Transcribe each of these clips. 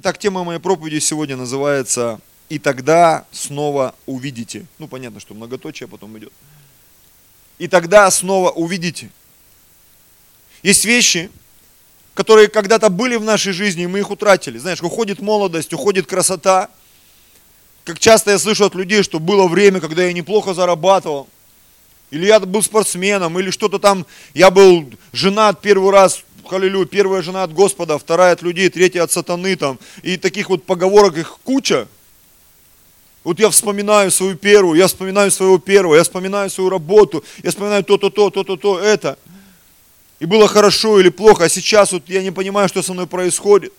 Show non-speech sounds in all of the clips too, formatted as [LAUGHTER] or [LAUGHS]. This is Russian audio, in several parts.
Итак, тема моей проповеди сегодня называется «И тогда снова увидите». Ну, понятно, что многоточие потом идет. «И тогда снова увидите». Есть вещи, которые когда-то были в нашей жизни, и мы их утратили. Знаешь, уходит молодость, уходит красота. Как часто я слышу от людей, что было время, когда я неплохо зарабатывал, или я был спортсменом, или что-то там, я был женат первый раз, Аллилуйя, первая жена от Господа, вторая от людей, третья от сатаны там. И таких вот поговорок их куча. Вот я вспоминаю свою первую, я вспоминаю своего первого, я вспоминаю свою работу, я вспоминаю то-то, то, то-то, то, это. И было хорошо или плохо, а сейчас вот я не понимаю, что со мной происходит.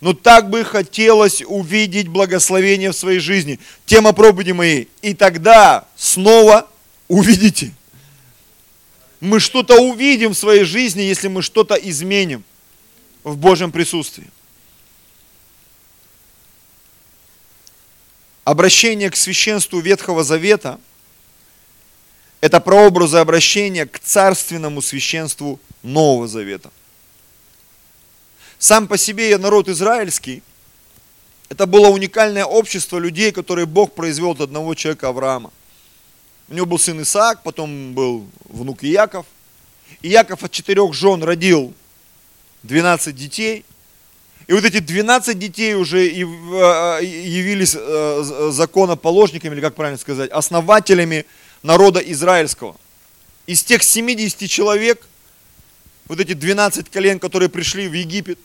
Но так бы хотелось увидеть благословение в своей жизни. Тема проповеди моей. И тогда снова увидите мы что-то увидим в своей жизни, если мы что-то изменим в Божьем присутствии. Обращение к священству Ветхого Завета – это прообразы обращения к царственному священству Нового Завета. Сам по себе я народ израильский. Это было уникальное общество людей, которые Бог произвел от одного человека Авраама. У него был сын Исаак, потом был внук Иаков. И Яков от четырех жен родил 12 детей. И вот эти 12 детей уже э, явились э, законоположниками, или как правильно сказать, основателями народа израильского. Из тех 70 человек, вот эти 12 колен, которые пришли в Египет,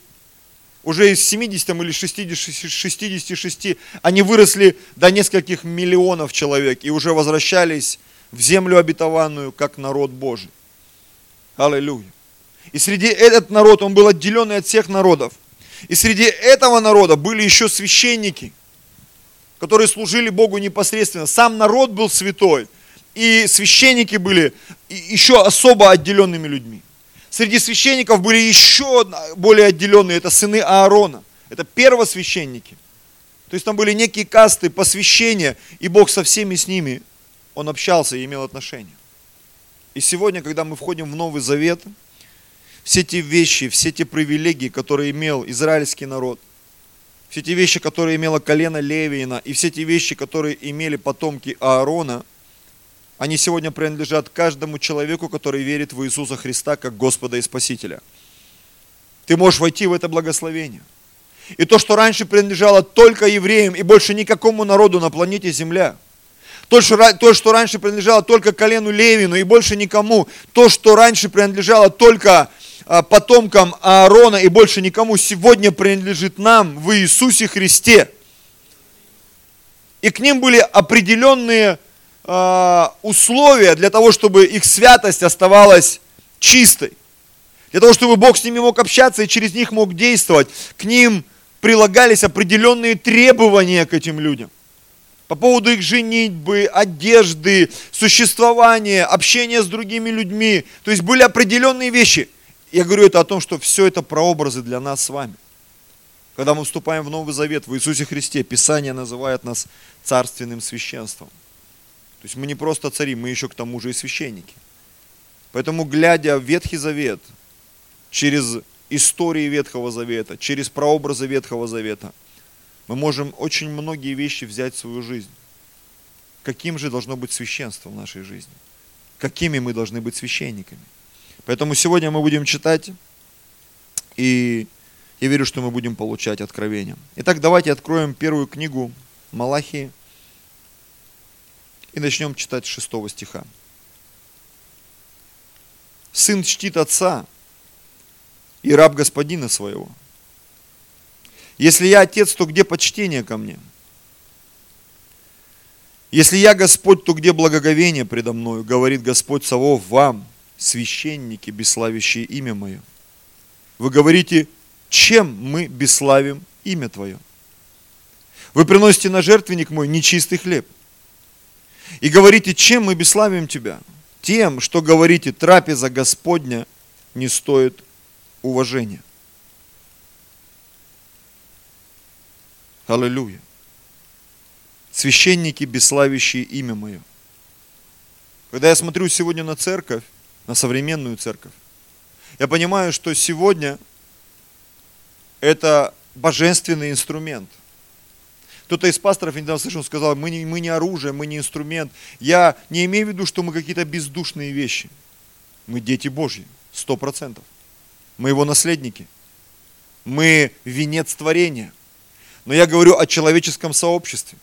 уже из 70 или 60, 66, они выросли до нескольких миллионов человек и уже возвращались в землю обетованную, как народ Божий. Аллилуйя. И среди этот народ, он был отделенный от всех народов. И среди этого народа были еще священники, которые служили Богу непосредственно. Сам народ был святой, и священники были еще особо отделенными людьми. Среди священников были еще более отделенные, это сыны Аарона, это первосвященники. То есть там были некие касты посвящения, и Бог со всеми с ними, Он общался и имел отношения. И сегодня, когда мы входим в Новый Завет, все те вещи, все те привилегии, которые имел израильский народ, все те вещи, которые имело колено Левиина, и все те вещи, которые имели потомки Аарона – они сегодня принадлежат каждому человеку, который верит в Иисуса Христа как Господа и Спасителя. Ты можешь войти в это благословение. И то, что раньше принадлежало только евреям и больше никакому народу на планете Земля. То, что, раньше принадлежало только колену Левину и больше никому. То, что раньше принадлежало только а, потомкам Аарона и больше никому, сегодня принадлежит нам в Иисусе Христе. И к ним были определенные Э, условия для того, чтобы их святость оставалась чистой. Для того, чтобы Бог с ними мог общаться и через них мог действовать, к ним прилагались определенные требования к этим людям. По поводу их женитьбы, одежды, существования, общения с другими людьми. То есть были определенные вещи. Я говорю это о том, что все это прообразы для нас с вами. Когда мы вступаем в Новый Завет в Иисусе Христе, Писание называет нас царственным священством. То есть мы не просто цари, мы еще к тому же и священники. Поэтому, глядя в Ветхий Завет, через истории Ветхого Завета, через прообразы Ветхого Завета, мы можем очень многие вещи взять в свою жизнь. Каким же должно быть священство в нашей жизни? Какими мы должны быть священниками? Поэтому сегодня мы будем читать, и я верю, что мы будем получать откровения. Итак, давайте откроем первую книгу Малахии, и начнем читать с 6 стиха. Сын чтит отца и раб господина своего. Если я отец, то где почтение ко мне? Если я Господь, то где благоговение предо мною, говорит Господь Савов вам, священники, бесславящие имя Мое. Вы говорите, чем мы бесславим имя Твое? Вы приносите на жертвенник мой нечистый хлеб – и говорите, чем мы бесславим Тебя? Тем, что говорите, трапеза Господня не стоит уважения. Аллилуйя. Священники, бесславящие имя Мое. Когда я смотрю сегодня на церковь, на современную церковь, я понимаю, что сегодня это божественный инструмент. Кто-то из пасторов, недавно слышал, сказал, мы не, мы не оружие, мы не инструмент. Я не имею в виду, что мы какие-то бездушные вещи. Мы дети Божьи, сто процентов. Мы его наследники. Мы венец творения. Но я говорю о человеческом сообществе.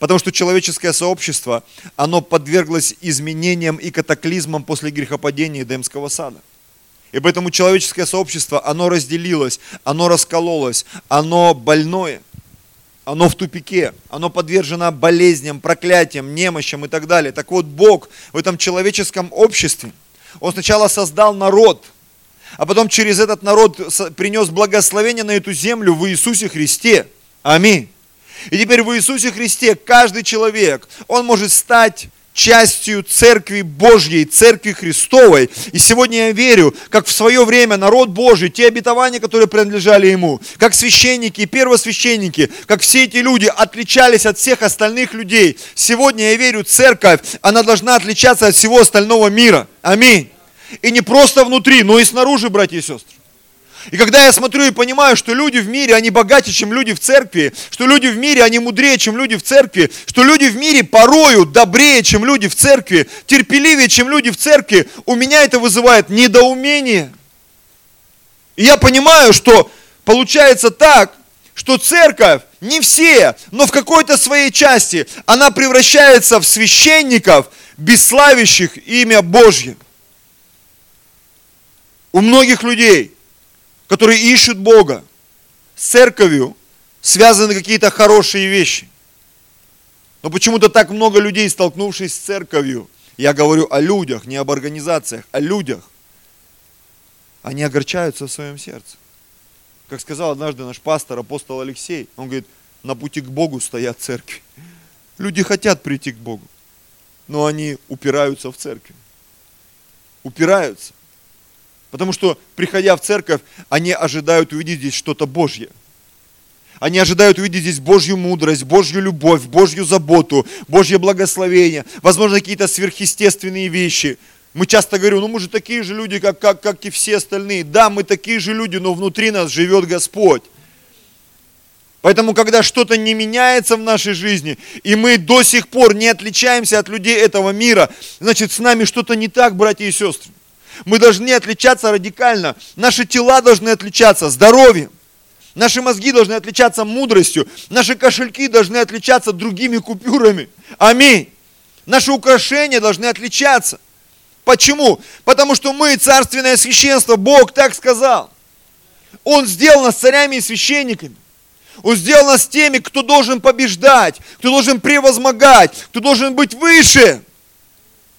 Потому что человеческое сообщество, оно подверглось изменениям и катаклизмам после грехопадения Эдемского сада. И поэтому человеческое сообщество, оно разделилось, оно раскололось, оно больное, оно в тупике, оно подвержено болезням, проклятиям, немощам и так далее. Так вот, Бог в этом человеческом обществе, Он сначала создал народ, а потом через этот народ принес благословение на эту землю в Иисусе Христе. Аминь. И теперь в Иисусе Христе каждый человек, он может стать частью Церкви Божьей, Церкви Христовой. И сегодня я верю, как в свое время народ Божий, те обетования, которые принадлежали ему, как священники и первосвященники, как все эти люди отличались от всех остальных людей. Сегодня я верю, церковь, она должна отличаться от всего остального мира. Аминь. И не просто внутри, но и снаружи, братья и сестры. И когда я смотрю и понимаю, что люди в мире, они богаче, чем люди в церкви, что люди в мире, они мудрее, чем люди в церкви, что люди в мире порою добрее, чем люди в церкви, терпеливее, чем люди в церкви, у меня это вызывает недоумение. И я понимаю, что получается так, что церковь, не все, но в какой-то своей части, она превращается в священников, бесславящих имя Божье. У многих людей – которые ищут Бога, с церковью связаны какие-то хорошие вещи. Но почему-то так много людей, столкнувшись с церковью, я говорю о людях, не об организациях, о людях, они огорчаются в своем сердце. Как сказал однажды наш пастор, апостол Алексей, он говорит, на пути к Богу стоят церкви. Люди хотят прийти к Богу, но они упираются в церковь. Упираются. Потому что, приходя в церковь, они ожидают увидеть здесь что-то Божье. Они ожидают увидеть здесь Божью мудрость, Божью любовь, Божью заботу, Божье благословение, возможно, какие-то сверхъестественные вещи. Мы часто говорим, ну мы же такие же люди, как, как, как и все остальные. Да, мы такие же люди, но внутри нас живет Господь. Поэтому, когда что-то не меняется в нашей жизни, и мы до сих пор не отличаемся от людей этого мира, значит, с нами что-то не так, братья и сестры. Мы должны отличаться радикально. Наши тела должны отличаться здоровьем. Наши мозги должны отличаться мудростью. Наши кошельки должны отличаться другими купюрами. Аминь. Наши украшения должны отличаться. Почему? Потому что мы царственное священство. Бог так сказал. Он сделал нас царями и священниками. Он сделал нас теми, кто должен побеждать, кто должен превозмогать, кто должен быть выше.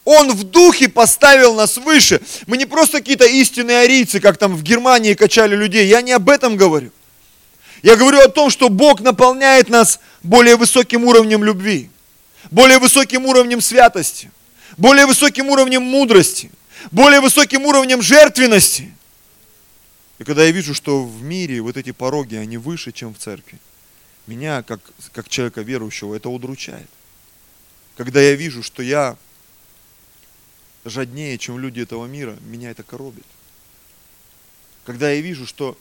Он в духе поставил нас выше. Мы не просто какие-то истинные арийцы, как там в Германии качали людей. Я не об этом говорю. Я говорю о том, что Бог наполняет нас более высоким уровнем любви, более высоким уровнем святости, более высоким уровнем мудрости, более высоким уровнем жертвенности. И когда я вижу, что в мире вот эти пороги, они выше, чем в церкви, меня, как, как человека верующего, это удручает. Когда я вижу, что я жаднее, чем люди этого мира, меня это коробит. Когда я вижу, что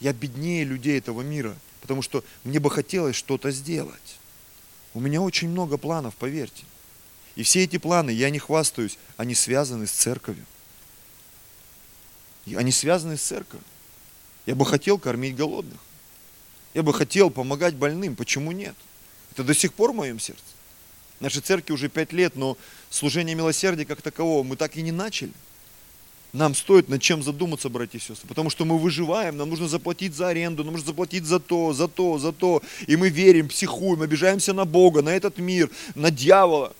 я беднее людей этого мира, потому что мне бы хотелось что-то сделать. У меня очень много планов, поверьте. И все эти планы, я не хвастаюсь, они связаны с церковью. Они связаны с церковью. Я бы хотел кормить голодных. Я бы хотел помогать больным. Почему нет? Это до сих пор в моем сердце. Нашей церкви уже пять лет, но служение милосердия как такового мы так и не начали. Нам стоит над чем задуматься, братья и сестры, потому что мы выживаем, нам нужно заплатить за аренду, нам нужно заплатить за то, за то, за то. И мы верим, психуем, обижаемся на Бога, на этот мир, на дьявола.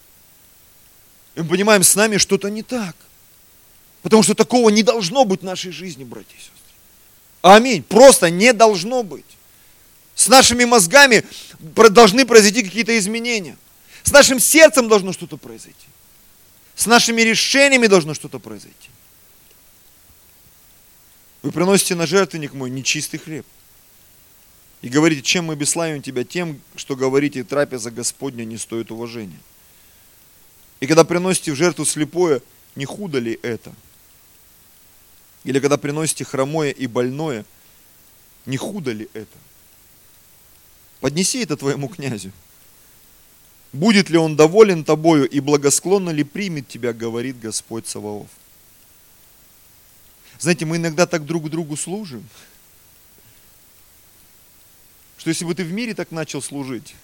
И мы понимаем, с нами что-то не так. Потому что такого не должно быть в нашей жизни, братья и сестры. Аминь. Просто не должно быть. С нашими мозгами должны произойти какие-то изменения. С нашим сердцем должно что-то произойти. С нашими решениями должно что-то произойти. Вы приносите на жертвенник мой нечистый хлеб. И говорите, чем мы бесславим тебя? Тем, что говорите, трапеза Господня не стоит уважения. И когда приносите в жертву слепое, не худо ли это? Или когда приносите хромое и больное, не худо ли это? Поднеси это твоему князю. Будет ли он доволен тобою и благосклонно ли примет тебя, говорит Господь Саваоф. Знаете, мы иногда так друг другу служим, что если бы ты в мире так начал служить,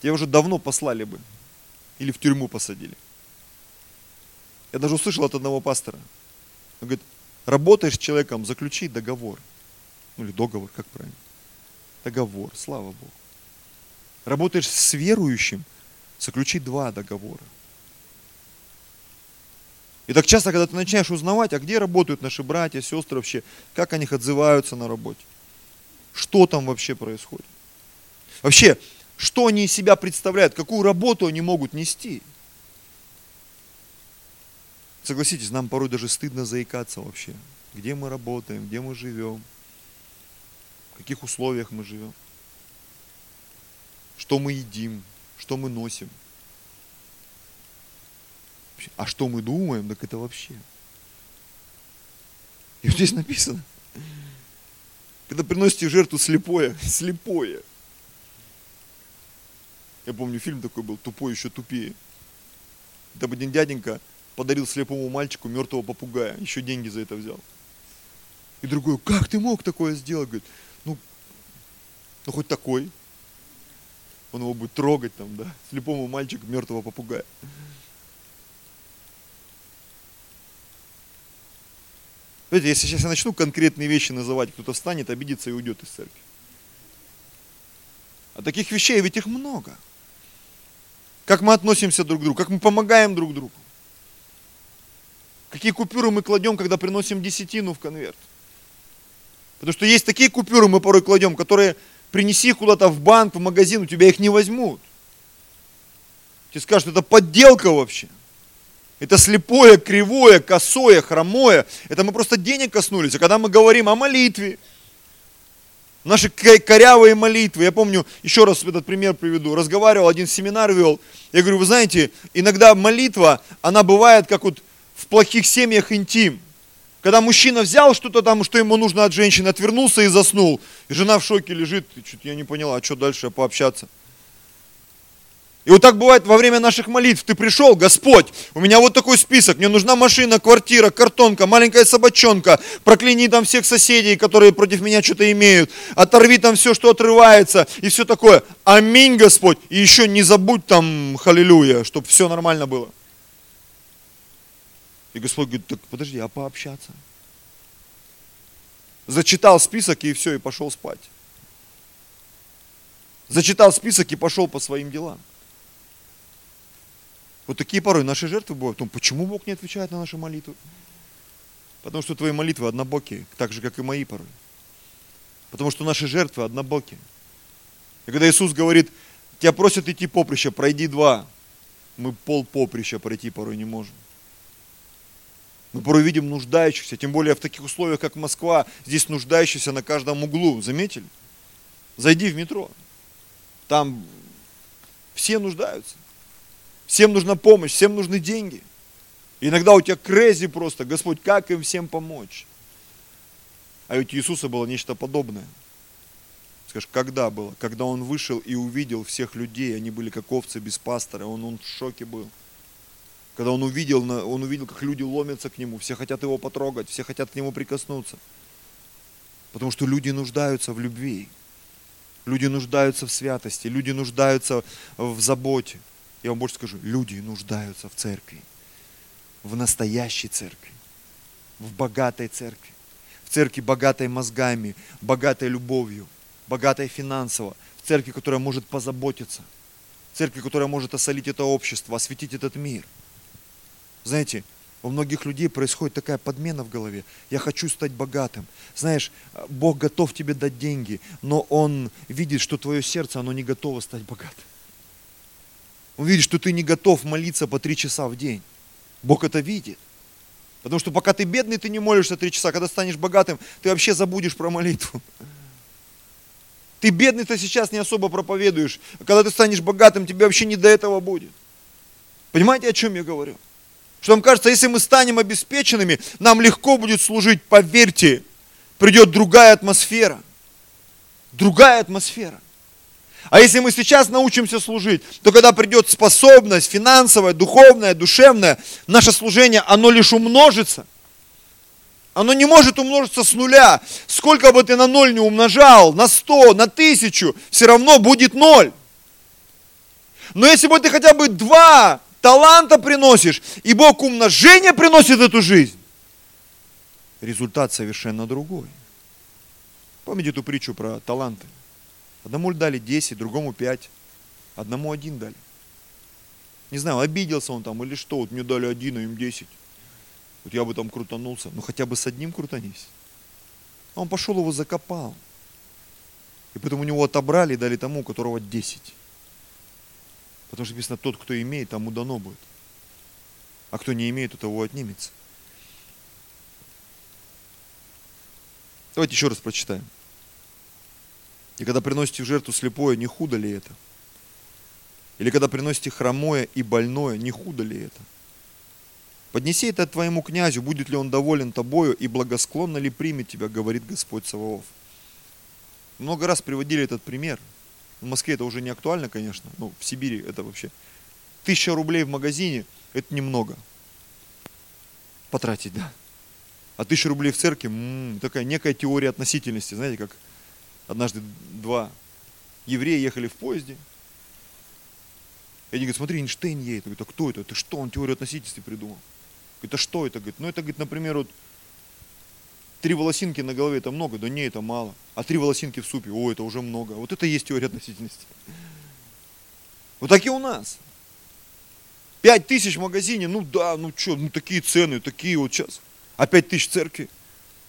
тебя уже давно послали бы или в тюрьму посадили. Я даже услышал от одного пастора. Он говорит, работаешь с человеком, заключи договор. Ну или договор, как правильно? Договор, слава Богу. Работаешь с верующим, заключи два договора. И так часто, когда ты начинаешь узнавать, а где работают наши братья, сестры вообще, как о них отзываются на работе, что там вообще происходит. Вообще, что они из себя представляют, какую работу они могут нести. Согласитесь, нам порой даже стыдно заикаться вообще, где мы работаем, где мы живем, в каких условиях мы живем, что мы едим, что мы носим – а что мы думаем, так это вообще. И вот здесь написано, когда приносите жертву слепое, [LAUGHS] слепое. Я помню, фильм такой был, тупой еще тупее. Там один дяденька подарил слепому мальчику мертвого попугая, еще деньги за это взял. И другой, как ты мог такое сделать? Говорит, ну, ну хоть такой. Он его будет трогать там, да, слепому мальчику мертвого попугая. Знаете, если сейчас я начну конкретные вещи называть, кто-то встанет, обидится и уйдет из церкви. А таких вещей ведь их много. Как мы относимся друг к другу, как мы помогаем друг другу. Какие купюры мы кладем, когда приносим десятину в конверт. Потому что есть такие купюры мы порой кладем, которые принеси куда-то в банк, в магазин, у тебя их не возьмут. Тебе скажут, это подделка вообще. Это слепое, кривое, косое, хромое. Это мы просто денег коснулись. А когда мы говорим о молитве, наши корявые молитвы. Я помню, еще раз этот пример приведу. Разговаривал, один семинар вел. Я говорю, вы знаете, иногда молитва, она бывает как вот в плохих семьях интим. Когда мужчина взял что-то там, что ему нужно от женщины, отвернулся и заснул. И жена в шоке лежит, что-то я не поняла, а что дальше пообщаться. И вот так бывает во время наших молитв. Ты пришел, Господь, у меня вот такой список. Мне нужна машина, квартира, картонка, маленькая собачонка. Прокляни там всех соседей, которые против меня что-то имеют. Оторви там все, что отрывается. И все такое. Аминь, Господь. И еще не забудь там, халилюя, чтобы все нормально было. И Господь говорит, так подожди, а пообщаться? Зачитал список и все, и пошел спать. Зачитал список и пошел по своим делам. Вот такие порой наши жертвы бывают. Ну, почему Бог не отвечает на наши молитвы? Потому что твои молитвы однобокие, так же, как и мои порой. Потому что наши жертвы однобокие. И когда Иисус говорит, тебя просят идти поприще, пройди два. Мы пол поприща пройти порой не можем. Мы порой видим нуждающихся, тем более в таких условиях, как Москва, здесь нуждающихся на каждом углу. Заметили? Зайди в метро. Там все нуждаются. Всем нужна помощь, всем нужны деньги. Иногда у тебя крези просто, Господь, как им всем помочь? А ведь у Иисуса было нечто подобное. Скажешь, когда было? Когда он вышел и увидел всех людей, они были как овцы без пастора, он, он в шоке был. Когда он увидел, он увидел, как люди ломятся к нему, все хотят его потрогать, все хотят к нему прикоснуться. Потому что люди нуждаются в любви, люди нуждаются в святости, люди нуждаются в заботе. Я вам больше скажу, люди нуждаются в церкви, в настоящей церкви, в богатой церкви, в церкви богатой мозгами, богатой любовью, богатой финансово, в церкви, которая может позаботиться, в церкви, которая может осолить это общество, осветить этот мир. Знаете, у многих людей происходит такая подмена в голове. Я хочу стать богатым. Знаешь, Бог готов тебе дать деньги, но Он видит, что твое сердце, оно не готово стать богатым. Он видит, что ты не готов молиться по три часа в день. Бог это видит. Потому что пока ты бедный, ты не молишься три часа. Когда станешь богатым, ты вообще забудешь про молитву. Ты бедный, ты сейчас не особо проповедуешь. А когда ты станешь богатым, тебе вообще не до этого будет. Понимаете, о чем я говорю? Что нам кажется, если мы станем обеспеченными, нам легко будет служить, поверьте, придет другая атмосфера. Другая атмосфера. А если мы сейчас научимся служить, то когда придет способность финансовая, духовная, душевная, наше служение, оно лишь умножится. Оно не может умножиться с нуля. Сколько бы ты на ноль не умножал, на сто, на тысячу, все равно будет ноль. Но если бы ты хотя бы два таланта приносишь, и Бог умножение приносит эту жизнь, результат совершенно другой. Помните эту притчу про таланты? Одному дали 10, другому 5, одному один дали. Не знаю, обиделся он там или что, вот мне дали один, а им 10. Вот я бы там крутанулся, ну хотя бы с одним крутанись. А он пошел его закопал. И потом у него отобрали и дали тому, у которого 10. Потому что написано, тот, кто имеет, тому дано будет. А кто не имеет, у того отнимется. Давайте еще раз прочитаем. И когда приносите в жертву слепое, не худо ли это? Или когда приносите хромое и больное, не худо ли это? Поднеси это твоему князю, будет ли он доволен тобою и благосклонно ли примет тебя, говорит Господь Саваоф. Много раз приводили этот пример. В Москве это уже не актуально, конечно. Ну, в Сибири это вообще. Тысяча рублей в магазине – это немного. Потратить, да. А тысяча рублей в церкви м-м, такая некая теория относительности. Знаете, как однажды два еврея ехали в поезде. И они говорят, смотри, Эйнштейн едет. Говорит, а кто это? Ты что, он теорию относительности придумал? Это что это? Говорит, ну это, говорит, например, вот три волосинки на голове это много, да не, это мало. А три волосинки в супе, о, это уже много. Вот это и есть теория относительности. Вот так и у нас. Пять тысяч в магазине, ну да, ну что, ну такие цены, такие вот сейчас. А пять тысяч церкви?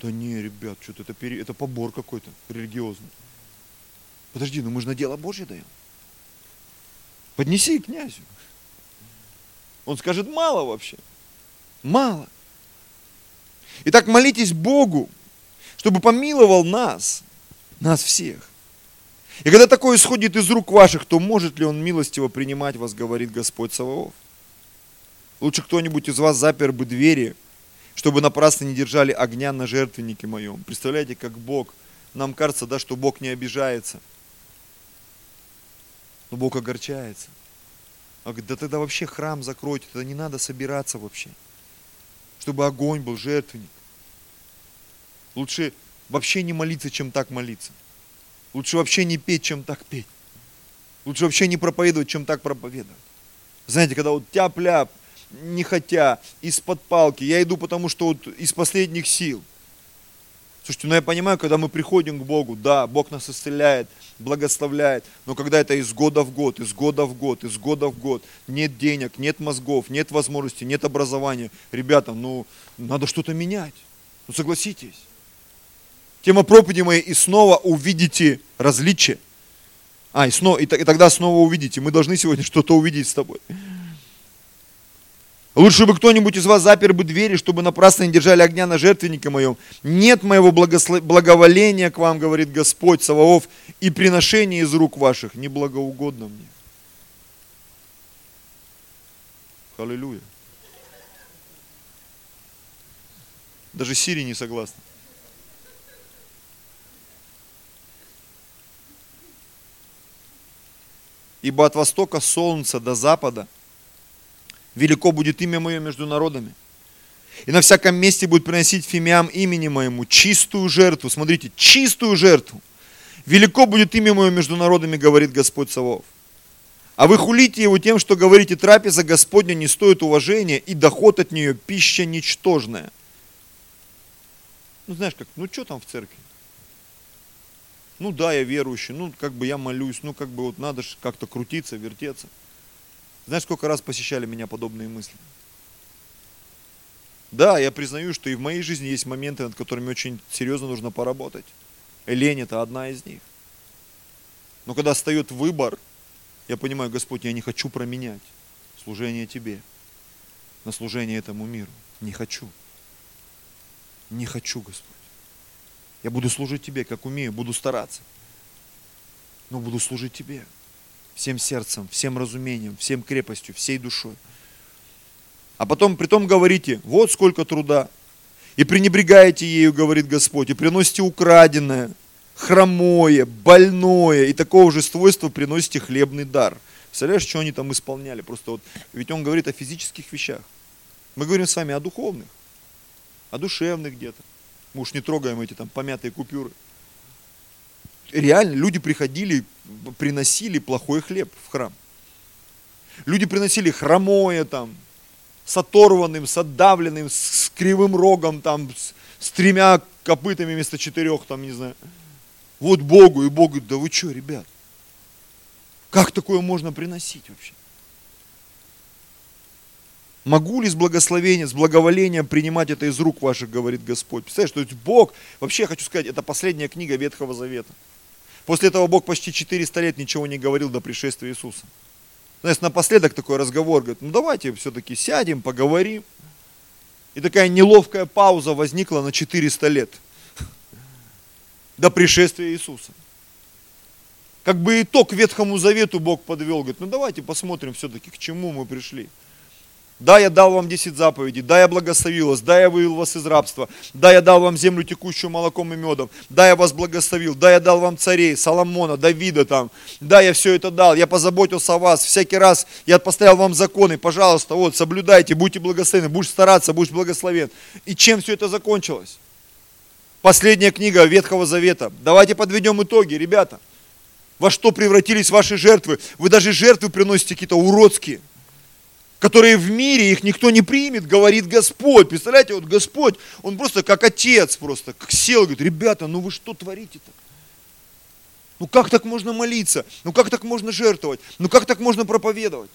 Да не, ребят, что-то это, пере... это побор какой-то религиозный. Подожди, ну мы же на дело Божье даем. Поднеси князю. Он скажет, мало вообще. Мало. Итак, молитесь Богу, чтобы помиловал нас, нас всех. И когда такое исходит из рук ваших, то может ли Он милостиво принимать вас, говорит Господь Саваоф? Лучше кто-нибудь из вас запер бы двери, чтобы напрасно не держали огня на жертвеннике моем. Представляете, как Бог, нам кажется, да, что Бог не обижается. Но Бог огорчается. Он говорит, да тогда вообще храм закройте, тогда не надо собираться вообще чтобы огонь был, жертвенник. Лучше вообще не молиться, чем так молиться. Лучше вообще не петь, чем так петь. Лучше вообще не проповедовать, чем так проповедовать. Знаете, когда вот тяп-ляп, не хотя, из-под палки, я иду потому, что вот из последних сил – Слушайте, ну я понимаю, когда мы приходим к Богу, да, Бог нас исцеляет, благословляет, но когда это из года в год, из года в год, из года в год, нет денег, нет мозгов, нет возможности, нет образования, ребята, ну надо что-то менять, ну согласитесь. Тема проповеди моей, и снова увидите различие. А, и, снова, и, и тогда снова увидите. Мы должны сегодня что-то увидеть с тобой. Лучше бы кто-нибудь из вас запер бы двери, чтобы напрасно не держали огня на жертвеннике моем. Нет моего благоволения к вам, говорит Господь Саваоф, и приношение из рук ваших не благоугодно мне. Аллилуйя. Даже Сирия не согласна. Ибо от востока солнца до запада – велико будет имя мое между народами. И на всяком месте будет приносить фимиам имени моему чистую жертву. Смотрите, чистую жертву. Велико будет имя мое между народами, говорит Господь Савов. А вы хулите его тем, что говорите, трапеза Господня не стоит уважения, и доход от нее пища ничтожная. Ну, знаешь как, ну что там в церкви? Ну да, я верующий, ну как бы я молюсь, ну как бы вот надо же как-то крутиться, вертеться. Знаешь, сколько раз посещали меня подобные мысли? Да, я признаю, что и в моей жизни есть моменты, над которыми очень серьезно нужно поработать. И лень это одна из них. Но когда встает выбор, я понимаю, Господь, я не хочу променять служение Тебе на служение этому миру. Не хочу. Не хочу, Господь. Я буду служить Тебе, как умею, буду стараться. Но буду служить Тебе всем сердцем, всем разумением, всем крепостью, всей душой. А потом при том говорите, вот сколько труда, и пренебрегаете ею, говорит Господь, и приносите украденное. хромое, больное, и такого же свойства приносите хлебный дар. Представляешь, что они там исполняли? Просто вот, ведь он говорит о физических вещах. Мы говорим с вами о духовных, о душевных где-то. Мы уж не трогаем эти там помятые купюры. Реально, люди приходили, приносили плохой хлеб в храм. Люди приносили хромое там, с оторванным, с отдавленным, с кривым рогом там, с, с тремя копытами вместо четырех там, не знаю. Вот Богу, и Бог говорит, да вы что, ребят, как такое можно приносить вообще? Могу ли с благословения, с благоволения принимать это из рук ваших, говорит Господь. Представляешь, есть Бог, вообще я хочу сказать, это последняя книга Ветхого Завета. После этого Бог почти 400 лет ничего не говорил до пришествия Иисуса. Знаешь, напоследок такой разговор, говорит, ну давайте все-таки сядем, поговорим. И такая неловкая пауза возникла на 400 лет [LAUGHS] до пришествия Иисуса. Как бы итог Ветхому Завету Бог подвел, говорит, ну давайте посмотрим все-таки, к чему мы пришли. Да, я дал вам 10 заповедей, да, я благословил вас, да, я вывел вас из рабства, да, я дал вам землю, текущую молоком и медом, да, я вас благословил, да, я дал вам царей, Соломона, Давида там, да, я все это дал, я позаботился о вас, всякий раз я поставил вам законы, пожалуйста, вот, соблюдайте, будьте благословены, будешь стараться, будешь благословен. И чем все это закончилось? Последняя книга Ветхого Завета. Давайте подведем итоги, ребята. Во что превратились ваши жертвы? Вы даже жертвы приносите какие-то уродские – которые в мире, их никто не примет, говорит Господь. Представляете, вот Господь, Он просто как отец просто, как сел, говорит, ребята, ну вы что творите-то? Ну как так можно молиться? Ну как так можно жертвовать? Ну как так можно проповедовать?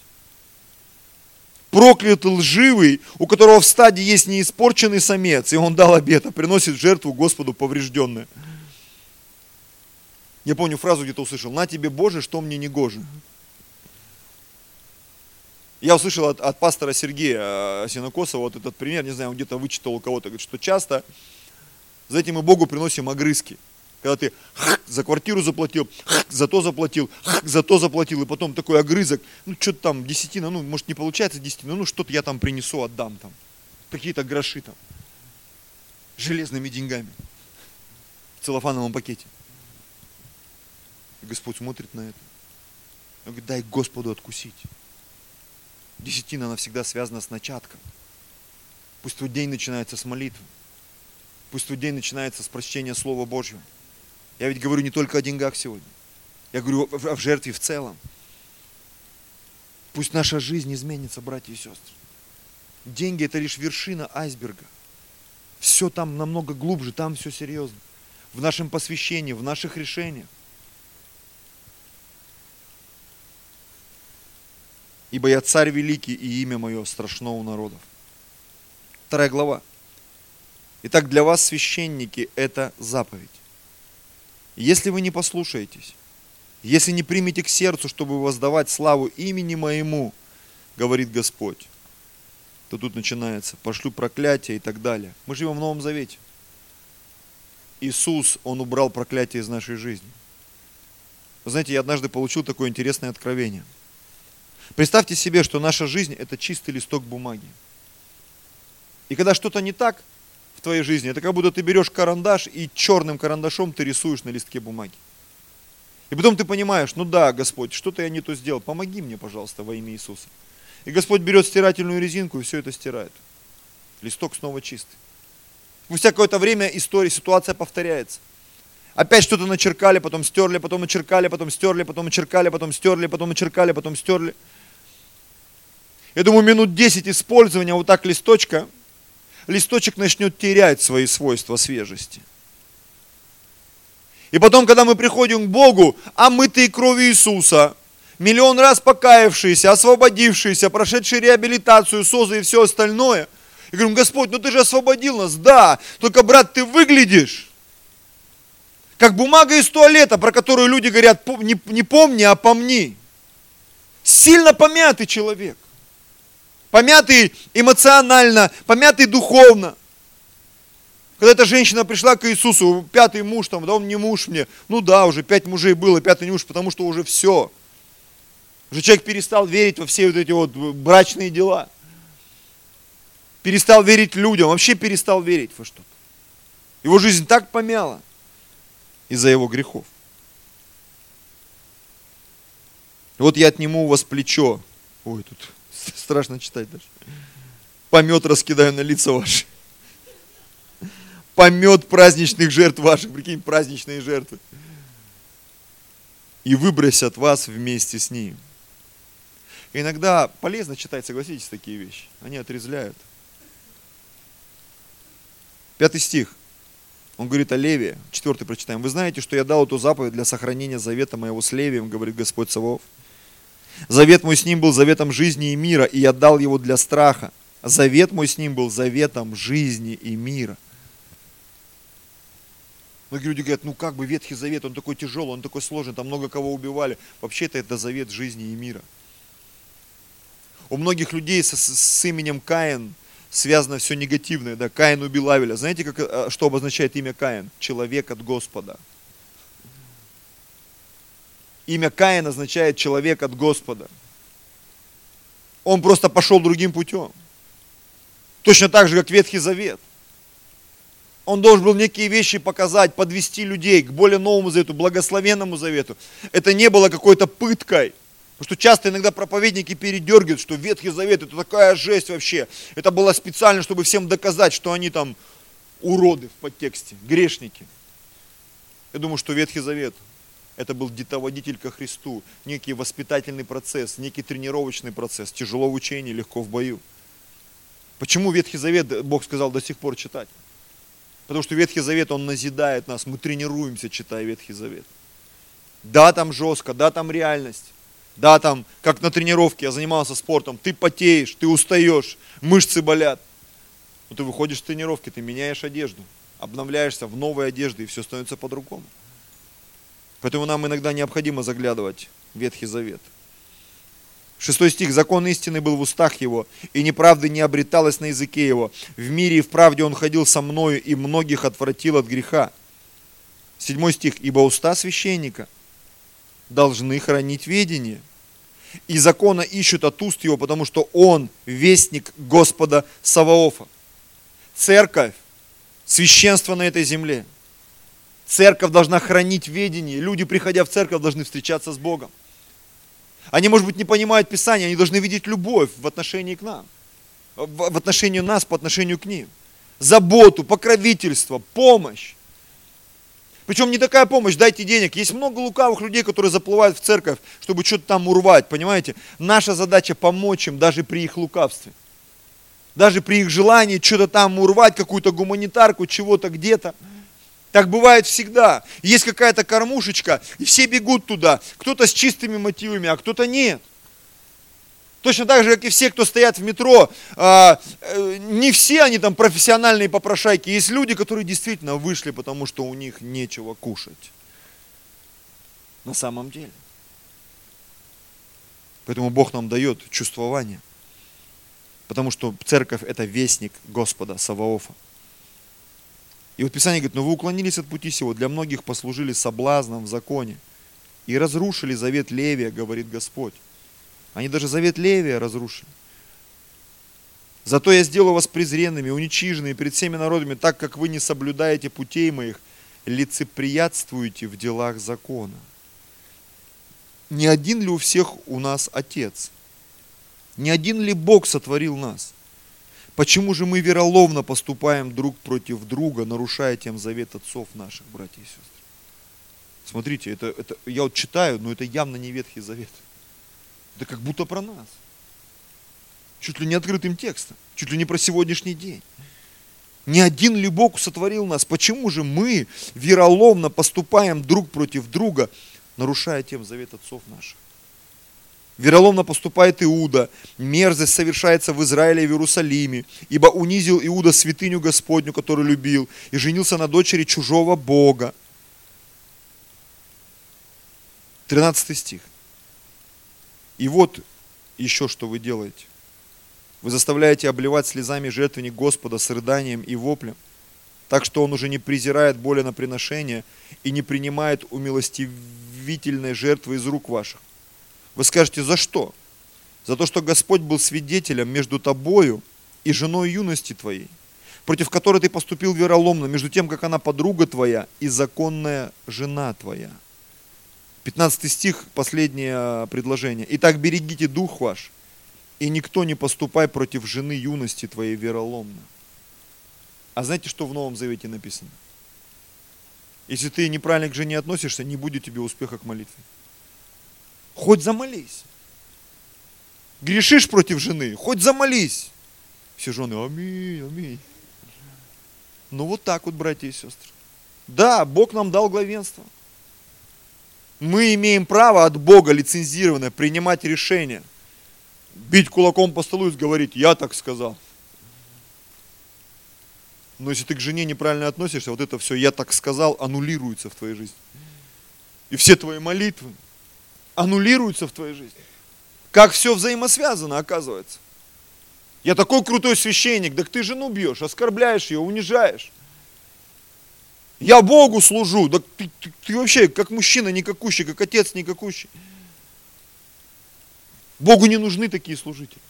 Проклят лживый, у которого в стаде есть неиспорченный самец, и он дал обет, а приносит жертву Господу поврежденное. Я помню фразу где-то услышал, на тебе Боже, что мне не гоже. Я услышал от, от пастора Сергея Синокосова вот этот пример, не знаю, он где-то вычитал у кого-то, говорит, что часто за этим мы Богу приносим огрызки. Когда ты за квартиру заплатил, за то заплатил, за то заплатил, и потом такой огрызок, ну что-то там, десятина, ну может не получается десятина, ну что-то я там принесу, отдам там, какие-то гроши там, железными деньгами, в целлофановом пакете. И Господь смотрит на это. Он говорит, дай Господу откусить. Десятина, она всегда связана с начатком. Пусть твой день начинается с молитвы. Пусть твой день начинается с прощения Слова Божьего. Я ведь говорю не только о деньгах сегодня. Я говорю о жертве в целом. Пусть наша жизнь изменится, братья и сестры. Деньги это лишь вершина айсберга. Все там намного глубже, там все серьезно. В нашем посвящении, в наших решениях. Ибо я царь великий, и имя мое страшно у народов. Вторая глава. Итак, для вас, священники, это заповедь. Если вы не послушаетесь, если не примете к сердцу, чтобы воздавать славу имени моему, говорит Господь, то тут начинается, пошлю проклятие и так далее. Мы живем в Новом Завете. Иисус, Он убрал проклятие из нашей жизни. Вы знаете, я однажды получил такое интересное откровение – Представьте себе, что наша жизнь – это чистый листок бумаги. И когда что-то не так в твоей жизни, это как будто ты берешь карандаш и черным карандашом ты рисуешь на листке бумаги. И потом ты понимаешь, ну да, Господь, что-то я не то сделал, помоги мне, пожалуйста, во имя Иисуса. И Господь берет стирательную резинку и все это стирает. Листок снова чистый. Спустя какое-то время история, ситуация повторяется. Опять что-то начеркали, потом стерли, потом начеркали, потом стерли, потом начеркали, потом стерли, потом начеркали, потом стерли. Я думаю, минут 10 использования вот так листочка, листочек начнет терять свои свойства свежести. И потом, когда мы приходим к Богу, а мы-то и кровью Иисуса, миллион раз покаявшиеся, освободившиеся, прошедшие реабилитацию, СОЗы и все остальное, и говорим, Господь, ну ты же освободил нас, да, только, брат, ты выглядишь, как бумага из туалета, про которую люди говорят, не, не помни, а помни. Сильно помятый человек помятый эмоционально, помятый духовно. Когда эта женщина пришла к Иисусу, пятый муж там, да он не муж мне. Ну да, уже пять мужей было, пятый не муж, потому что уже все. Уже человек перестал верить во все вот эти вот брачные дела. Перестал верить людям, вообще перестал верить во что-то. Его жизнь так помяла. из-за его грехов. Вот я отниму у вас плечо. Ой, тут [LAUGHS] страшно читать даже. Помет раскидаю на лица ваши. Помет праздничных жертв ваших. Прикинь, праздничные жертвы. И выбросят вас вместе с ним. Иногда полезно читать, согласитесь, такие вещи. Они отрезляют. Пятый стих. Он говорит о Леве. Четвертый прочитаем. Вы знаете, что я дал эту заповедь для сохранения завета моего с Левием, говорит Господь Савов. Завет мой с ним был заветом жизни и мира, и я дал его для страха. Завет мой с ним был заветом жизни и мира. Многие люди говорят, ну как бы Ветхий Завет, он такой тяжелый, он такой сложный, там много кого убивали. Вообще-то это завет жизни и мира. У многих людей с, с именем Каин связано все негативное. Да? Каин убил Авеля. Знаете, как, э, что обозначает имя Каин? Человек от Господа. Имя Каин означает человек от Господа. Он просто пошел другим путем. Точно так же, как Ветхий Завет. Он должен был некие вещи показать, подвести людей к более новому завету, благословенному завету. Это не было какой-то пыткой. Потому что часто иногда проповедники передергивают, что Ветхий Завет это такая жесть вообще. Это было специально, чтобы всем доказать, что они там уроды в подтексте, грешники. Я думаю, что Ветхий Завет это был детоводитель ко Христу, некий воспитательный процесс, некий тренировочный процесс, тяжело в учении, легко в бою. Почему Ветхий Завет Бог сказал до сих пор читать? Потому что Ветхий Завет, он назидает нас, мы тренируемся, читая Ветхий Завет. Да, там жестко, да, там реальность. Да, там, как на тренировке, я занимался спортом, ты потеешь, ты устаешь, мышцы болят. Но ты выходишь с тренировки, ты меняешь одежду, обновляешься в новой одежде, и все становится по-другому. Поэтому нам иногда необходимо заглядывать в Ветхий Завет. Шестой стих. «Закон истины был в устах его, и неправды не обреталось на языке его. В мире и в правде он ходил со мною, и многих отвратил от греха». Седьмой стих. «Ибо уста священника должны хранить ведение, и закона ищут от уст его, потому что он вестник Господа Саваофа». Церковь, священство на этой земле. Церковь должна хранить ведение. Люди, приходя в церковь, должны встречаться с Богом. Они, может быть, не понимают Писания, они должны видеть любовь в отношении к нам, в отношении нас, по отношению к ним. Заботу, покровительство, помощь. Причем не такая помощь, дайте денег. Есть много лукавых людей, которые заплывают в церковь, чтобы что-то там урвать, понимаете? Наша задача помочь им даже при их лукавстве. Даже при их желании что-то там урвать, какую-то гуманитарку, чего-то где-то. Так бывает всегда. Есть какая-то кормушечка, и все бегут туда. Кто-то с чистыми мотивами, а кто-то нет. Точно так же, как и все, кто стоят в метро, а, э, не все они там профессиональные попрошайки. Есть люди, которые действительно вышли, потому что у них нечего кушать. На самом деле. Поэтому Бог нам дает чувствование. Потому что церковь это вестник Господа Саваофа. И вот Писание говорит, но вы уклонились от пути сего, для многих послужили соблазном в законе и разрушили завет Левия, говорит Господь. Они даже завет Левия разрушили. Зато я сделаю вас презренными, уничиженными перед всеми народами, так как вы не соблюдаете путей моих, лицеприятствуете в делах закона. Не один ли у всех у нас Отец? Не один ли Бог сотворил нас? Почему же мы вероломно поступаем друг против друга, нарушая тем завет отцов наших, братья и сестры? Смотрите, это, это, я вот читаю, но это явно не Ветхий Завет. Это как будто про нас. Чуть ли не открытым текстом, чуть ли не про сегодняшний день. Не один ли Бог сотворил нас? Почему же мы вероломно поступаем друг против друга, нарушая тем завет отцов наших? Вероломно поступает Иуда, мерзость совершается в Израиле и в Иерусалиме, ибо унизил Иуда святыню Господню, которую любил, и женился на дочери чужого Бога. 13 стих. И вот еще что вы делаете. Вы заставляете обливать слезами жертвенник Господа с рыданием и воплем, так что он уже не презирает боли на приношение и не принимает умилостивительной жертвы из рук ваших. Вы скажете, за что? За то, что Господь был свидетелем между тобою и женой юности твоей, против которой ты поступил вероломно, между тем, как она подруга твоя и законная жена твоя. 15 стих, последнее предложение. Итак, берегите дух ваш, и никто не поступай против жены юности твоей вероломно. А знаете, что в Новом Завете написано? Если ты неправильно к жене относишься, не будет тебе успеха к молитве. Хоть замолись. Грешишь против жены, хоть замолись. Все жены, аминь, аминь. Ну вот так вот, братья и сестры. Да, Бог нам дал главенство. Мы имеем право от Бога лицензированное принимать решения. Бить кулаком по столу и говорить, я так сказал. Но если ты к жене неправильно относишься, вот это все «я так сказал» аннулируется в твоей жизни. И все твои молитвы аннулируются в твоей жизни. Как все взаимосвязано, оказывается. Я такой крутой священник, так ты жену бьешь, оскорбляешь ее, унижаешь. Я Богу служу, да ты, ты, ты вообще как мужчина никакущий, как отец никакущий. Богу не нужны такие служители.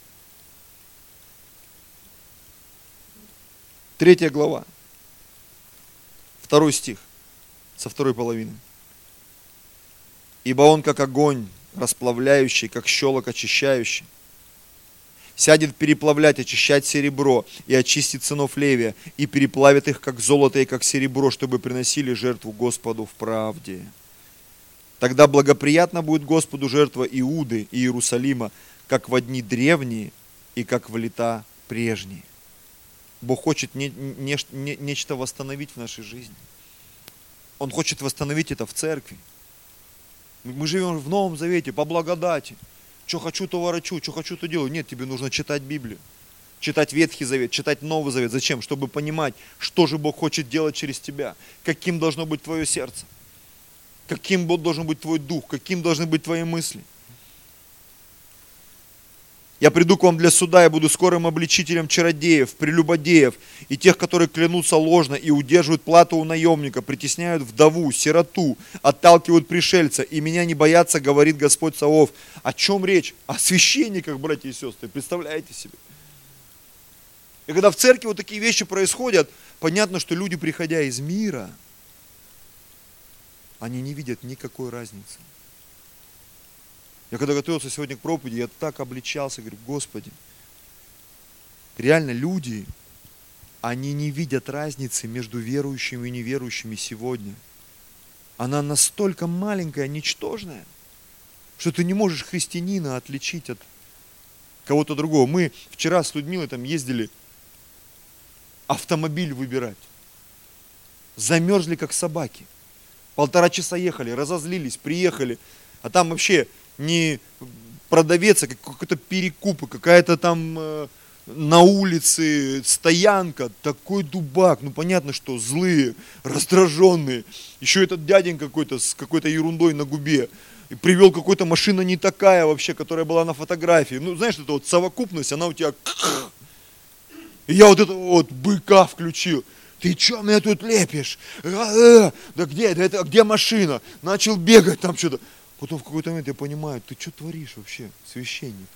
Третья глава, второй стих, со второй половины. Ибо он как огонь, расплавляющий, как щелок очищающий. Сядет переплавлять, очищать серебро и очистит сынов Левия, и переплавит их, как золото и как серебро, чтобы приносили жертву Господу в правде. Тогда благоприятно будет Господу жертва Иуды и Иерусалима, как в дни древние и как в лета прежние. Бог хочет не, не, не, нечто восстановить в нашей жизни. Он хочет восстановить это в церкви. Мы живем в Новом Завете по благодати. Что хочу, то ворочу, что хочу, то делаю. Нет, тебе нужно читать Библию. Читать Ветхий Завет, читать Новый Завет. Зачем? Чтобы понимать, что же Бог хочет делать через тебя. Каким должно быть твое сердце. Каким должен быть твой дух. Каким должны быть твои мысли. Я приду к вам для суда, я буду скорым обличителем чародеев, прелюбодеев и тех, которые клянутся ложно и удерживают плату у наемника, притесняют вдову, сироту, отталкивают пришельца, и меня не боятся, говорит Господь Савов. О чем речь? О священниках, братья и сестры, представляете себе? И когда в церкви вот такие вещи происходят, понятно, что люди, приходя из мира, они не видят никакой разницы. Я когда готовился сегодня к проповеди, я так обличался, говорю, Господи, реально люди, они не видят разницы между верующими и неверующими сегодня. Она настолько маленькая, ничтожная, что ты не можешь христианина отличить от кого-то другого. Мы вчера с Людмилой там ездили автомобиль выбирать. Замерзли, как собаки. Полтора часа ехали, разозлились, приехали. А там вообще не продавец, а какой-то перекуп, какая-то там э, на улице стоянка, такой дубак, ну понятно, что злые, раздраженные. Еще этот дядень какой-то с какой-то ерундой на губе. И привел какой-то машина не такая вообще, которая была на фотографии. Ну, знаешь, это вот совокупность, она у тебя... И [CLEARS THROAT] я вот это вот быка включил. Ты что меня тут лепишь? А, а, да где, да это, где машина? Начал бегать там что-то. Потом в какой-то момент я понимаю, ты что творишь вообще, священник?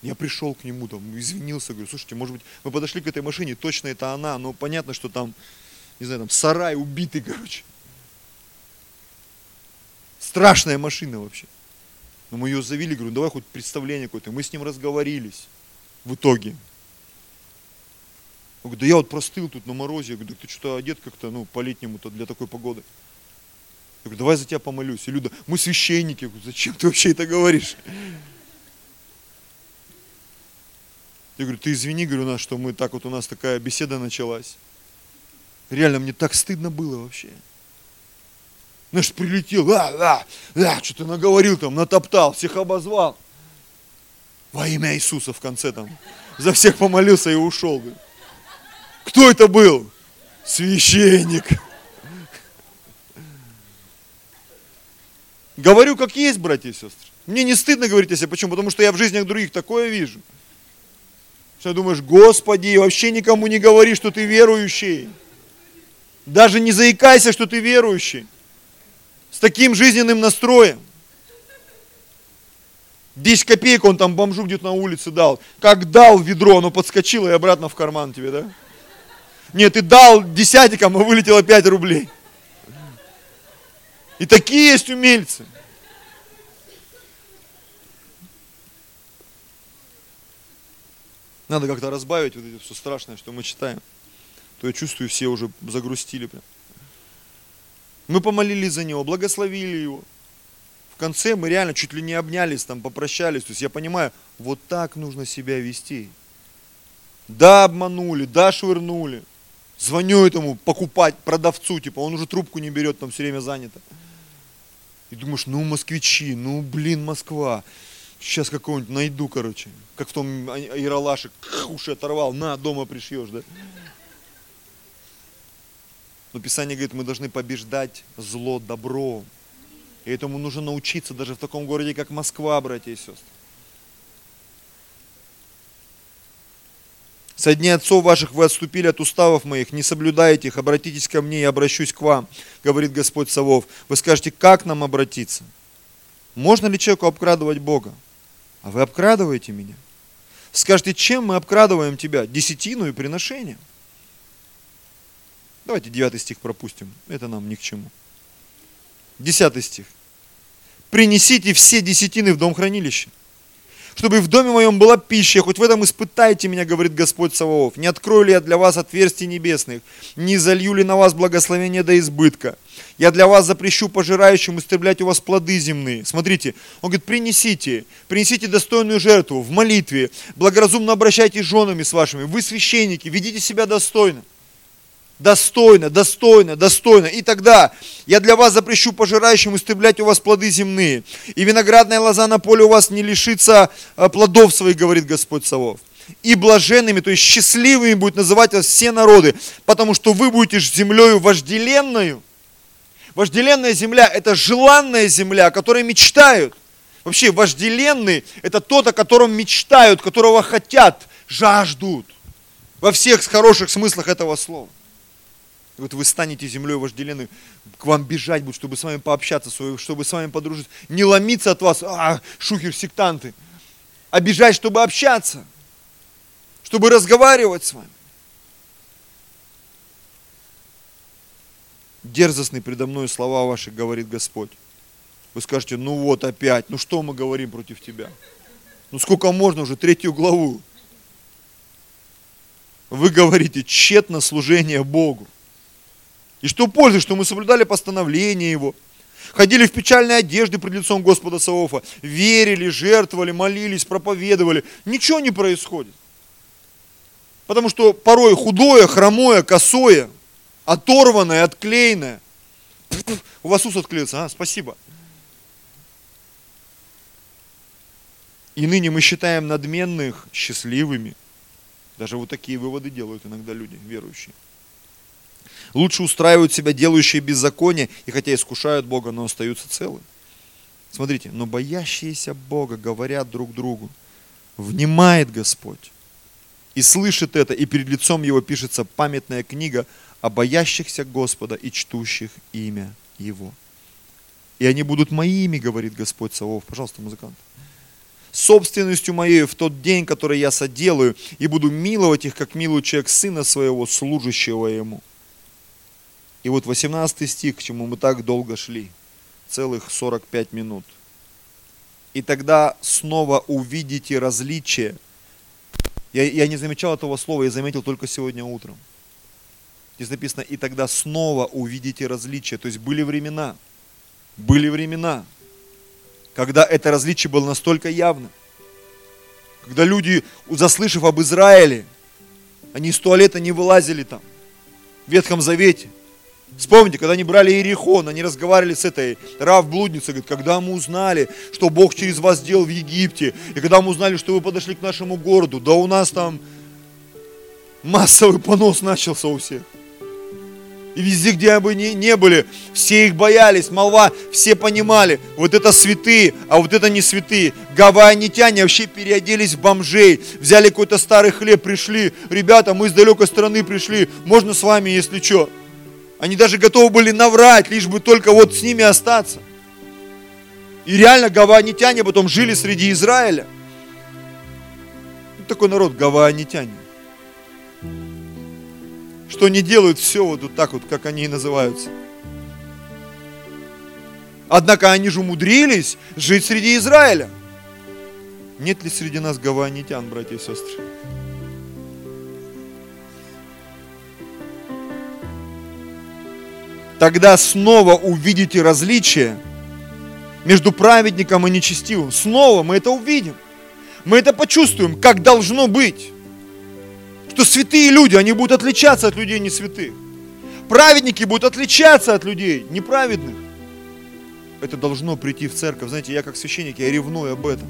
Я пришел к нему, там, извинился, говорю, слушайте, может быть, мы подошли к этой машине, точно это она, но понятно, что там, не знаю, там сарай убитый, короче. Страшная машина вообще. Но мы ее завели, говорю, давай хоть представление какое-то. Мы с ним разговорились в итоге. Он говорит, да я вот простыл тут на морозе. Я говорю, да ты что-то одет как-то, ну, по-летнему-то для такой погоды. Я говорю, давай за тебя помолюсь. И Люда, мы священники. Я говорю, зачем ты вообще это говоришь? Я говорю, ты извини, говорю, нас, что мы так вот, у нас такая беседа началась. Реально, мне так стыдно было вообще. Знаешь, прилетел, а, а, а, что ты наговорил там, натоптал, всех обозвал. Во имя Иисуса в конце там. За всех помолился и ушел. Кто это был? Священник. Говорю, как есть, братья и сестры. Мне не стыдно говорить о себе. Почему? Потому что я в жизнях других такое вижу. Что думаешь, Господи, вообще никому не говори, что ты верующий. Даже не заикайся, что ты верующий. С таким жизненным настроем. 10 копеек он там бомжу где-то на улице дал. Как дал ведро, оно подскочило и обратно в карман тебе, да? Нет, ты дал десятикам, а вылетело 5 рублей. И такие есть умельцы. Надо как-то разбавить вот это все страшное, что мы читаем. То я чувствую, все уже загрустили прям. Мы помолились за него, благословили его. В конце мы реально чуть ли не обнялись, там попрощались. То есть я понимаю, вот так нужно себя вести. Да, обманули, да, швырнули. Звоню этому покупать, продавцу, типа, он уже трубку не берет, там все время занято. И думаешь, ну москвичи, ну блин, Москва. Сейчас какого-нибудь найду, короче. Как в том Яралаше, уши оторвал, на, дома пришьешь, да? Но Писание говорит, мы должны побеждать зло добром. И этому нужно научиться даже в таком городе, как Москва, братья и сестры. Со дней отцов ваших вы отступили от уставов моих, не соблюдаете их, обратитесь ко мне, я обращусь к вам, говорит Господь Савов. Вы скажете, как нам обратиться? Можно ли человеку обкрадывать Бога? А вы обкрадываете меня. Скажете, чем мы обкрадываем тебя? Десятину и приношением. Давайте девятый стих пропустим, это нам ни к чему. Десятый стих. Принесите все десятины в дом хранилища чтобы в доме моем была пища, хоть в этом испытайте меня, говорит Господь Саваоф. Не открою ли я для вас отверстий небесных, не залью ли на вас благословение до избытка. Я для вас запрещу пожирающим истреблять у вас плоды земные. Смотрите, он говорит, принесите, принесите достойную жертву в молитве, благоразумно обращайтесь с женами с вашими, вы священники, ведите себя достойно достойно, достойно, достойно. И тогда я для вас запрещу пожирающим истреблять у вас плоды земные. И виноградная лоза на поле у вас не лишится э, плодов своих, говорит Господь Савов. И блаженными, то есть счастливыми будет называть вас все народы, потому что вы будете землею вожделенную. Вожделенная земля – это желанная земля, о которой мечтают. Вообще, вожделенный – это тот, о котором мечтают, которого хотят, жаждут. Во всех хороших смыслах этого слова. Вот вы станете землей вожделенной, к вам бежать будут, чтобы с вами пообщаться, чтобы с вами подружиться. Не ломиться от вас, а, шухер, сектанты. А бежать, чтобы общаться, чтобы разговаривать с вами. Дерзостные предо мной слова ваши, говорит Господь. Вы скажете, ну вот опять, ну что мы говорим против тебя? Ну сколько можно уже, третью главу. Вы говорите, тщетно служение Богу. И что пользы, что мы соблюдали постановление Его, ходили в печальной одежде пред лицом Господа Саофа, верили, жертвовали, молились, проповедовали. Ничего не происходит. Потому что порой худое, хромое, косое, оторванное, отклеенное. У вас ус отклеится, а? Спасибо. И ныне мы считаем надменных счастливыми. Даже вот такие выводы делают иногда люди, верующие. Лучше устраивают себя делающие беззаконие, и хотя искушают Бога, но остаются целы. Смотрите, но боящиеся Бога говорят друг другу, внимает Господь и слышит это, и перед лицом его пишется памятная книга о боящихся Господа и чтущих имя Его. И они будут моими, говорит Господь Савов. Пожалуйста, музыкант. Собственностью моей в тот день, который я соделаю, и буду миловать их, как милует человек сына своего, служащего ему. И вот 18 стих, к чему мы так долго шли, целых 45 минут. И тогда снова увидите различие. Я, я не замечал этого слова, я заметил только сегодня утром. Здесь написано, и тогда снова увидите различие. То есть были времена, были времена, когда это различие было настолько явно. Когда люди, заслышав об Израиле, они из туалета не вылазили там, в Ветхом Завете – Вспомните, когда они брали Иерихон, они разговаривали с этой Рав блудницей, говорит, когда мы узнали, что Бог через вас сделал в Египте, и когда мы узнали, что вы подошли к нашему городу, да у нас там массовый понос начался у всех. И везде, где бы ни не были, все их боялись, молва, все понимали, вот это святые, а вот это не святые. Гавайанитяне вообще переоделись в бомжей, взяли какой-то старый хлеб, пришли, ребята, мы из далекой страны пришли, можно с вами, если что. Они даже готовы были наврать, лишь бы только вот с ними остаться. И реально гаванитяне потом жили среди Израиля. такой народ гаванитяне. Что они делают все вот, вот так вот, как они и называются. Однако они же умудрились жить среди Израиля. Нет ли среди нас гаванитян, братья и сестры? Тогда снова увидите различие между праведником и нечестивым. Снова мы это увидим. Мы это почувствуем, как должно быть. Что святые люди, они будут отличаться от людей не святых. Праведники будут отличаться от людей неправедных это должно прийти в церковь. Знаете, я как священник, я ревную об этом.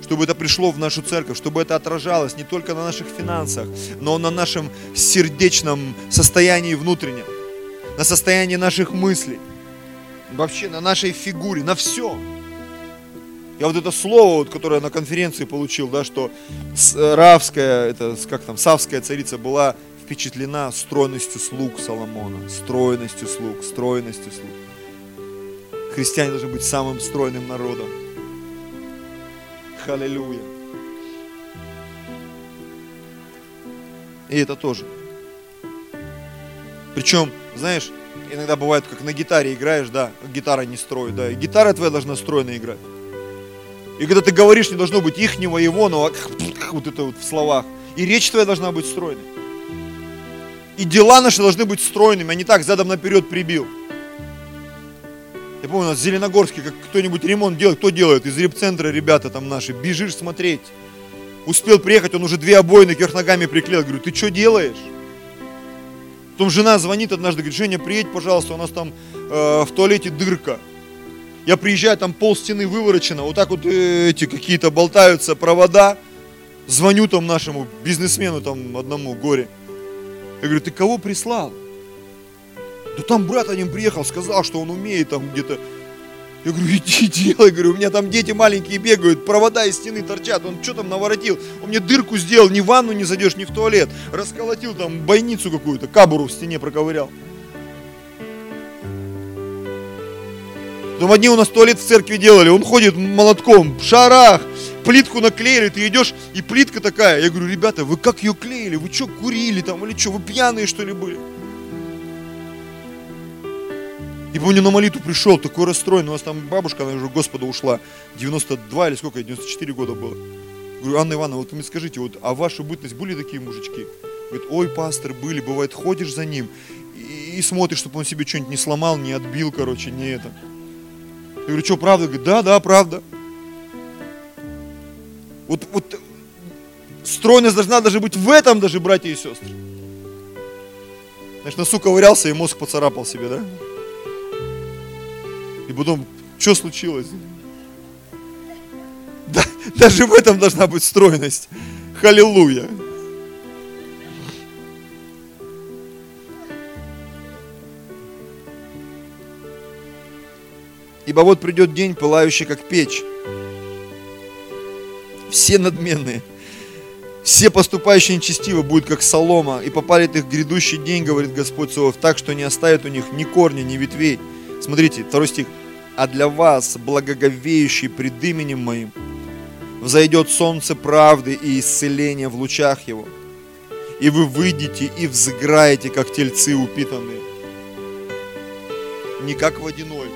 Чтобы это пришло в нашу церковь, чтобы это отражалось не только на наших финансах, но на нашем сердечном состоянии внутреннем, на состоянии наших мыслей, вообще на нашей фигуре, на все. Я вот это слово, вот, которое на конференции получил, да, что Равская, это как там, Савская царица была впечатлена стройностью слуг Соломона, стройностью слуг, стройностью слуг. Христиане должны быть самым стройным народом. Халилюя. И это тоже. Причем, знаешь, иногда бывает, как на гитаре играешь, да, гитара не строит, да, и гитара твоя должна стройно играть. И когда ты говоришь, не должно быть ихнего, его, но вот это вот в словах. И речь твоя должна быть стройной. И дела наши должны быть стройными, а не так задом наперед прибил. Я помню, у нас в Зеленогорске, как кто-нибудь ремонт делает, кто делает? Из репцентра ребята там наши, бежишь смотреть. Успел приехать, он уже две обоины кверх ногами приклеил. Говорю, ты что делаешь? Потом жена звонит однажды, говорит, Женя, приедь, пожалуйста, у нас там э, в туалете дырка. Я приезжаю, там пол стены выворочено, вот так вот э, эти какие-то болтаются провода. Звоню там нашему бизнесмену, там одному горе. Я говорю, ты кого прислал? Да там брат один приехал, сказал, что он умеет там где-то. Я говорю, иди делай, говорю, у меня там дети маленькие бегают, провода из стены торчат, он что там наворотил? Он мне дырку сделал, ни в ванну не зайдешь, ни в туалет. Расколотил там бойницу какую-то, кабуру в стене проковырял. Там одни у нас туалет в церкви делали, он ходит молотком, в шарах, плитку наклеили, ты идешь, и плитка такая. Я говорю, ребята, вы как ее клеили? Вы что, курили там или что? Вы пьяные что ли были? И помню, на молитву пришел, такой расстроенный, у нас там бабушка, она уже Господа ушла, 92 или сколько, 94 года было. Говорю, Анна Ивановна, вот вы мне скажите, вот, а вашу бытность были такие мужички? Говорит, ой, пастор, были, бывает, ходишь за ним и, и смотришь, чтобы он себе что-нибудь не сломал, не отбил, короче, не это. Я говорю, что, правда? Говорит, да, да, правда. Вот, вот стройность должна даже быть в этом даже, братья и сестры. Знаешь, носу ковырялся и мозг поцарапал себе, да? И потом, что случилось? Да, даже в этом должна быть стройность. Халилуя. Ибо вот придет день, пылающий как печь. Все надменные, все поступающие нечестиво будут как солома, и попалит их грядущий день, говорит Господь Савов, так, что не оставит у них ни корня, ни ветвей. Смотрите, второй стих. «А для вас, благоговеющий пред именем моим, взойдет солнце правды и исцеления в лучах его, и вы выйдете и взыграете, как тельцы упитанные». Не как водяной,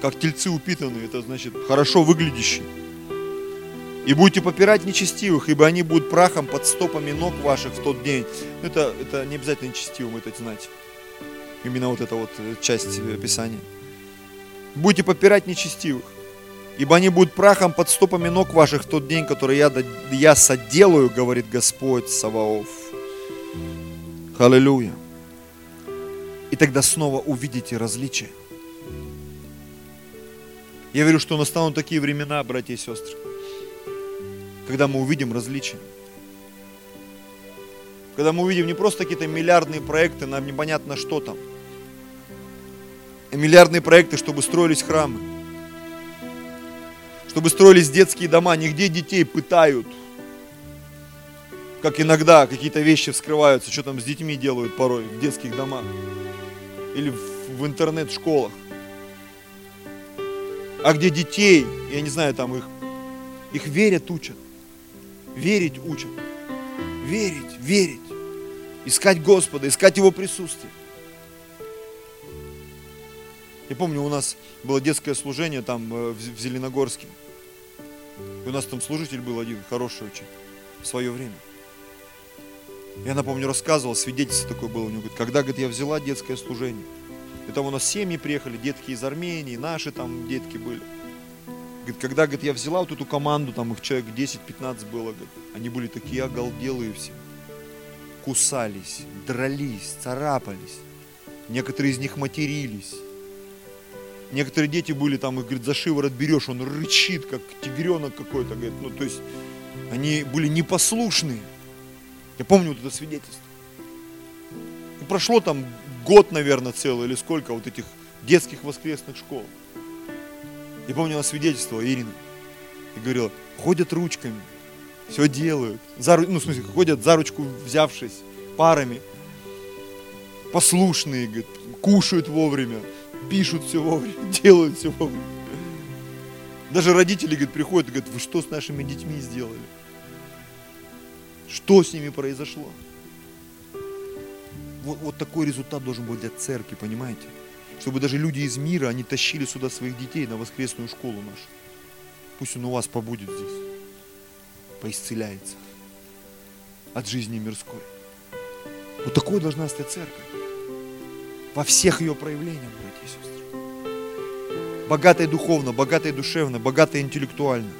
как тельцы упитанные, это значит хорошо выглядящие. И будете попирать нечестивых, ибо они будут прахом под стопами ног ваших в тот день. Это, это не обязательно нечестивым, это знаете. Именно вот эта вот э, часть э, Писания. Будете попирать нечестивых, ибо они будут прахом под стопами ног ваших в тот день, который я, я соделаю, говорит Господь Саваоф. Аллилуйя. И тогда снова увидите различия. Я верю, что настанут такие времена, братья и сестры, когда мы увидим различия. Когда мы увидим не просто какие-то миллиардные проекты, нам непонятно что там. И миллиардные проекты, чтобы строились храмы. Чтобы строились детские дома. Нигде детей пытают. Как иногда какие-то вещи вскрываются, что там с детьми делают порой в детских домах. Или в, в интернет-школах. а где детей, я не знаю, там их, их верят, учат. Верить учат. Верить, верить. Искать Господа, искать Его присутствие. Я помню, у нас было детское служение там э, в Зеленогорске. У нас там служитель был один, хороший очень, в свое время. Я напомню, рассказывал, свидетельство такое было у него. Говорит, когда, говорит, я взяла детское служение, и там у нас семьи приехали, детки из Армении, наши там детки были. Говорит, когда, говорит, я взяла вот эту команду, там их человек 10-15 было, говорит, они были такие оголделые все. Кусались, дрались, царапались. Некоторые из них матерились. Некоторые дети были там, их, говорит, за шиворот берешь, он рычит, как тигренок какой-то, говорит, ну, то есть, они были непослушные. Я помню вот это свидетельство. И прошло там год, наверное, целый или сколько вот этих детских воскресных школ. Я помню, она свидетельствовала Ирина. И говорила, ходят ручками, все делают. За, ну, в смысле, ходят за ручку взявшись, парами. Послушные, говорит, кушают вовремя, пишут все вовремя, [LAUGHS] делают все вовремя. Даже родители, говорит, приходят и говорят, вы что с нашими детьми сделали? Что с ними произошло? Вот, вот такой результат должен быть для церкви, понимаете? Чтобы даже люди из мира, они тащили сюда своих детей на воскресную школу нашу. Пусть он у вас побудет здесь, поисцеляется от жизни мирской. Вот такой должна стать церковь. Во всех ее проявлениях, братья и сестры. Богатая духовно, богатая душевно, богатая интеллектуально.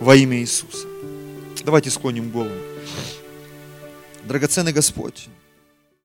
Во имя Иисуса. Давайте склоним голову. Драгоценный Господь,